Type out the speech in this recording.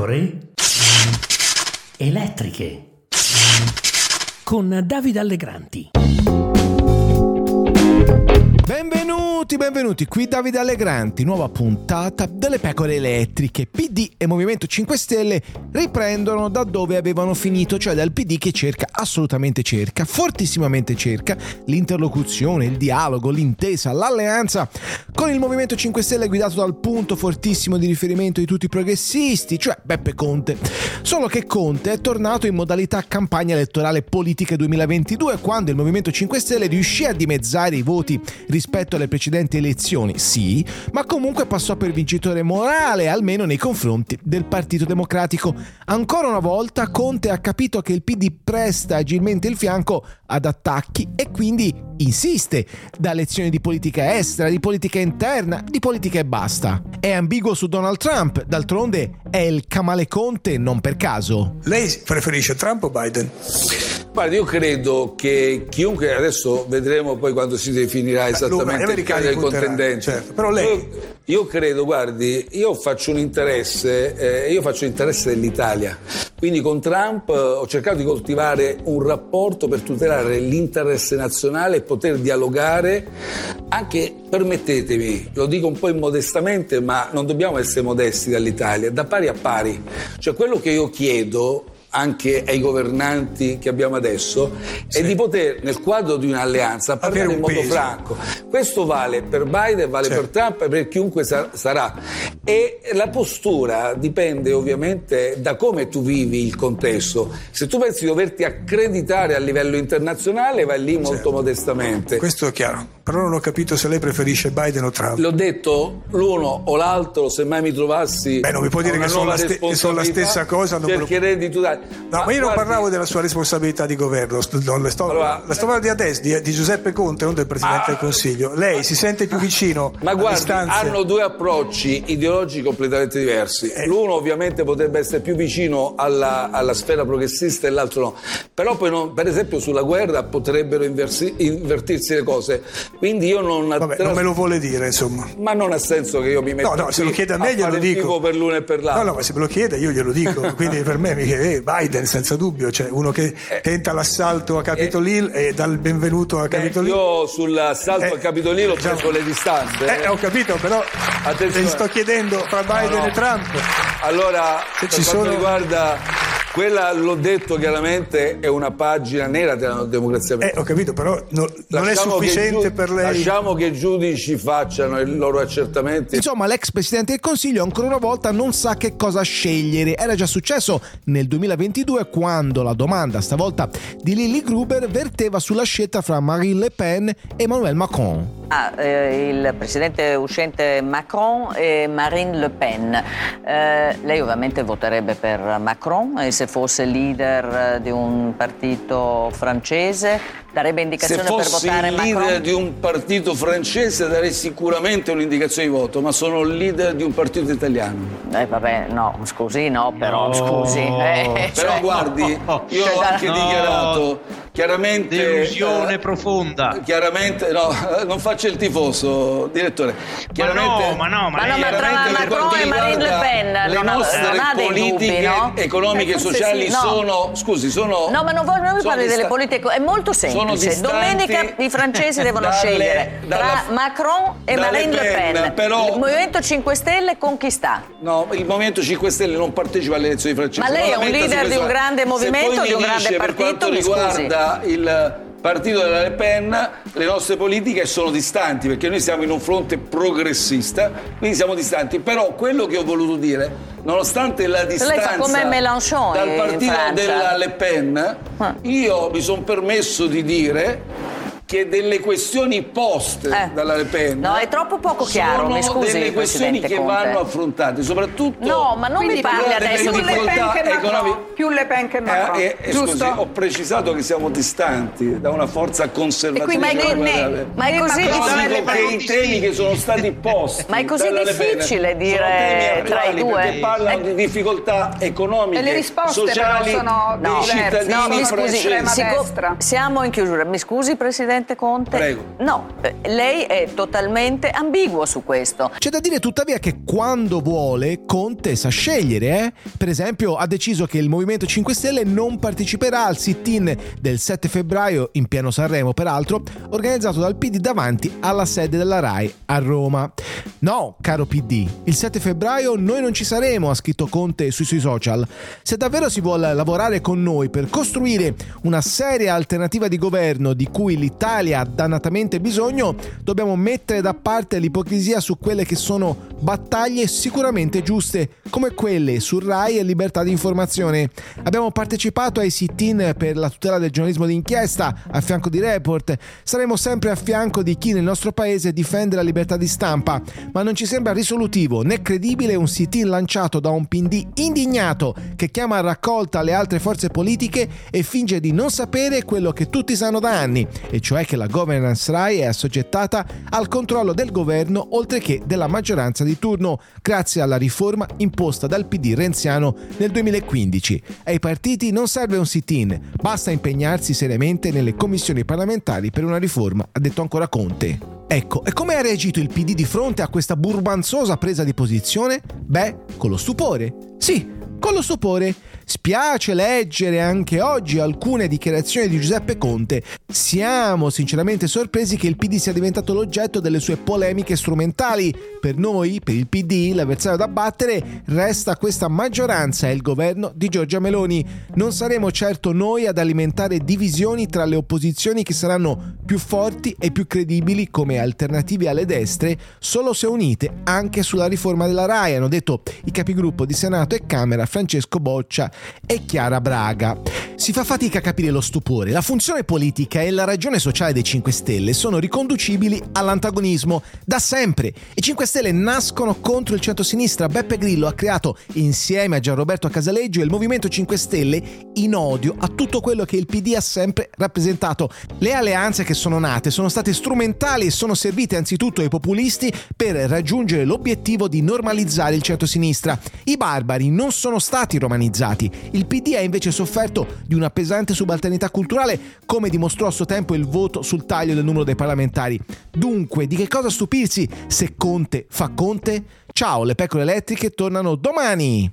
pecore elettriche con Davide Allegranti. Benvenuti, benvenuti, qui Davide Allegranti, nuova puntata delle pecore elettriche. PD e Movimento 5 Stelle riprendono da dove avevano finito, cioè dal PD che cerca, assolutamente cerca, fortissimamente cerca l'interlocuzione, il dialogo, l'intesa, l'alleanza con il Movimento 5 Stelle guidato dal punto fortissimo di riferimento di tutti i progressisti, cioè Beppe Conte. Solo che Conte è tornato in modalità campagna elettorale politica 2022 quando il Movimento 5 Stelle riuscì a dimezzare i voti rispetto alle precedenti elezioni, sì, ma comunque passò per vincitore morale, almeno nei confronti del Partito Democratico. Ancora una volta Conte ha capito che il PD presta agilmente il fianco ad attacchi e quindi insiste da lezioni di politica estera, di politica interna, di politica e basta. È ambiguo su Donald Trump, d'altronde è il Camale Conte non per caso. Lei preferisce Trump o Biden? Guarda, io credo che chiunque, adesso vedremo poi quando si definirà esattamente il caso del contendente. Certo, però lei... Io, io, credo, guardi, io faccio un interesse, eh, io faccio l'interesse dell'Italia. Quindi con Trump eh, ho cercato di coltivare un rapporto per tutelare l'interesse nazionale e poter dialogare anche, permettetemi, lo dico un po' immodestamente, ma non dobbiamo essere modesti dall'Italia, da pari a pari. Cioè quello che io chiedo anche ai governanti che abbiamo adesso sì. è di poter nel quadro di un'alleanza parlare in modo peso. franco questo vale per Biden vale certo. per Trump e per chiunque sa- sarà e la postura dipende ovviamente da come tu vivi il contesto se tu pensi di doverti accreditare a livello internazionale vai lì molto certo. modestamente questo è chiaro però non ho capito se lei preferisce Biden o Trump l'ho detto l'uno o l'altro se mai mi trovassi beh non mi può dire che sono la, ste- sono la, stessa cosa cercherei di tutelare No, ma, ma io non parlavo della sua responsabilità di governo, sto, sto, allora, la sto parlando di adesso, di, di, Giuseppe Conte, non del Presidente ah, del Consiglio. Lei si sente più vicino Ma guardi, hanno due approcci ideologici completamente diversi. Eh. L'uno ovviamente potrebbe essere più vicino alla, alla sfera progressista e l'altro no. Però poi, non, per esempio, sulla guerra potrebbero inversi, invertirsi le cose. Quindi io non... Vabbè, non me lo vuole dire, insomma. Ma non ha senso che io mi metto No, no, se lo chiede a me glielo dico. per l'uno e per l'altro. No, no, ma se me lo chiede io glielo dico. Quindi per me mi chiede, eh, Biden senza dubbio, cioè uno che eh, tenta l'assalto a Capitol Hill eh, e dà il benvenuto a Capitol Hill. Io sull'assalto eh, a Capitol Hill ho diciamo, preso le distanze. Eh, ho capito, però Attenzione. sto chiedendo fra Biden no, no. e Trump. Allora, se per ci quanto sono... riguarda quella, l'ho detto chiaramente, è una pagina nera della democrazia. Eh, ho capito, però no, non è sufficiente giu- per lei. Lasciamo che i giudici facciano i loro accertamenti. Insomma, l'ex presidente del Consiglio ancora una volta non sa che cosa scegliere. Era già successo nel 2022 quando la domanda, stavolta di Lily Gruber, verteva sulla scelta fra Marine Le Pen e Emmanuel Macron. Ah, eh, il presidente uscente Macron e Marine Le Pen. Eh, lei ovviamente voterebbe per Macron e se fosse leader di un partito francese darebbe indicazione per votare Macron? Se fossi leader di un partito francese darei sicuramente un'indicazione di voto, ma sono leader di un partito italiano. Eh vabbè, no, scusi, no, però no. scusi. Eh, però cioè, guardi, io ho anche no. dichiarato chiaramente delusione eh, profonda. chiaramente no non faccia il tifoso direttore. Chiaramente ma no ma no ma, no, ma tra Macron e Marine Le Pen le non nostre ha, non politiche dubbi, no? economiche e sociali sì, no. sono scusi sono no ma non, voi, non mi parli delle politiche è molto semplice. domenica i francesi devono dalle, scegliere dalla, tra Macron e Marine Le Pen, Pen. però, il Movimento 5 Stelle conquista no il Movimento 5 Stelle non partecipa alle elezioni francesi. ma lei è un leader di un grande movimento di un grande partito mi scusi il partito della Le Pen, le nostre politiche sono distanti perché noi siamo in un fronte progressista, quindi siamo distanti. Però quello che ho voluto dire, nonostante la distanza dal partito della Le Pen, ah. io mi sono permesso di dire che delle questioni poste eh. dalla Le Pen no, è troppo poco chiaro, sono mi scusi, delle questioni che Conte. vanno affrontate, soprattutto No, ma non mi parli adesso di difficoltà economiche. Più Le Pen che Macron. Eh, eh? Scusi, ho precisato che siamo distanti da una forza conservatrice. ma, è, ne, ma è così difficile che i temi che sono stati posti Ma è così difficile dire tra i due. Perché parlano di difficoltà economiche, e le risposte sociali sono dei cittadini no, mi scusi, siamo in chiusura. Mi scusi Presidente Presidente Conte? Prego. No, eh, lei è totalmente ambiguo su questo. C'è da dire tuttavia che quando vuole Conte sa scegliere, eh? Per esempio ha deciso che il Movimento 5 Stelle non parteciperà al sit-in del 7 febbraio in pieno Sanremo, peraltro, organizzato dal PD davanti alla sede della RAI a Roma. No, caro PD, il 7 febbraio noi non ci saremo, ha scritto Conte sui suoi social. Se davvero si vuole lavorare con noi per costruire una seria alternativa di governo di cui l'Italia ha dannatamente bisogno, dobbiamo mettere da parte l'ipocrisia su quelle che sono battaglie sicuramente giuste, come quelle su RAI e libertà di informazione. Abbiamo partecipato ai sit-in per la tutela del giornalismo d'inchiesta a fianco di Report. Saremo sempre a fianco di chi nel nostro paese difende la libertà di stampa, ma non ci sembra risolutivo né credibile un sit-in lanciato da un PD indignato che chiama a raccolta le altre forze politiche e finge di non sapere quello che tutti sanno da anni, e cioè che la governance RAI è assoggettata al controllo del governo oltre che della maggioranza di turno, grazie alla riforma imposta dal PD renziano nel 2015. Ai partiti non serve un sit-in, basta impegnarsi seriamente nelle commissioni parlamentari per una riforma, ha detto ancora Conte. Ecco, e come ha reagito il PD di fronte a questa burbanzosa presa di posizione? Beh, con lo stupore. Sì, con lo stupore Spiace leggere anche oggi alcune dichiarazioni di Giuseppe Conte. Siamo sinceramente sorpresi che il PD sia diventato l'oggetto delle sue polemiche strumentali. Per noi, per il PD, l'avversario da battere resta questa maggioranza e il governo di Giorgia Meloni. Non saremo certo noi ad alimentare divisioni tra le opposizioni che saranno più forti e più credibili come alternative alle destre solo se unite anche sulla riforma della RAI, hanno detto i capigruppo di Senato e Camera Francesco Boccia e Chiara Braga. Si fa fatica a capire lo stupore. La funzione politica e la ragione sociale dei 5 Stelle sono riconducibili all'antagonismo da sempre. I 5 Stelle nascono contro il centro-sinistra. Beppe Grillo ha creato, insieme a Gianroberto Casaleggio, il Movimento 5 Stelle in odio a tutto quello che il PD ha sempre rappresentato. Le alleanze che sono nate sono state strumentali e sono servite anzitutto ai populisti per raggiungere l'obiettivo di normalizzare il centro-sinistra. I barbari non sono stati romanizzati, il PD ha invece sofferto di una pesante subalternità culturale, come dimostrò a suo tempo il voto sul taglio del numero dei parlamentari. Dunque, di che cosa stupirsi se Conte fa Conte? Ciao, le pecore elettriche tornano domani!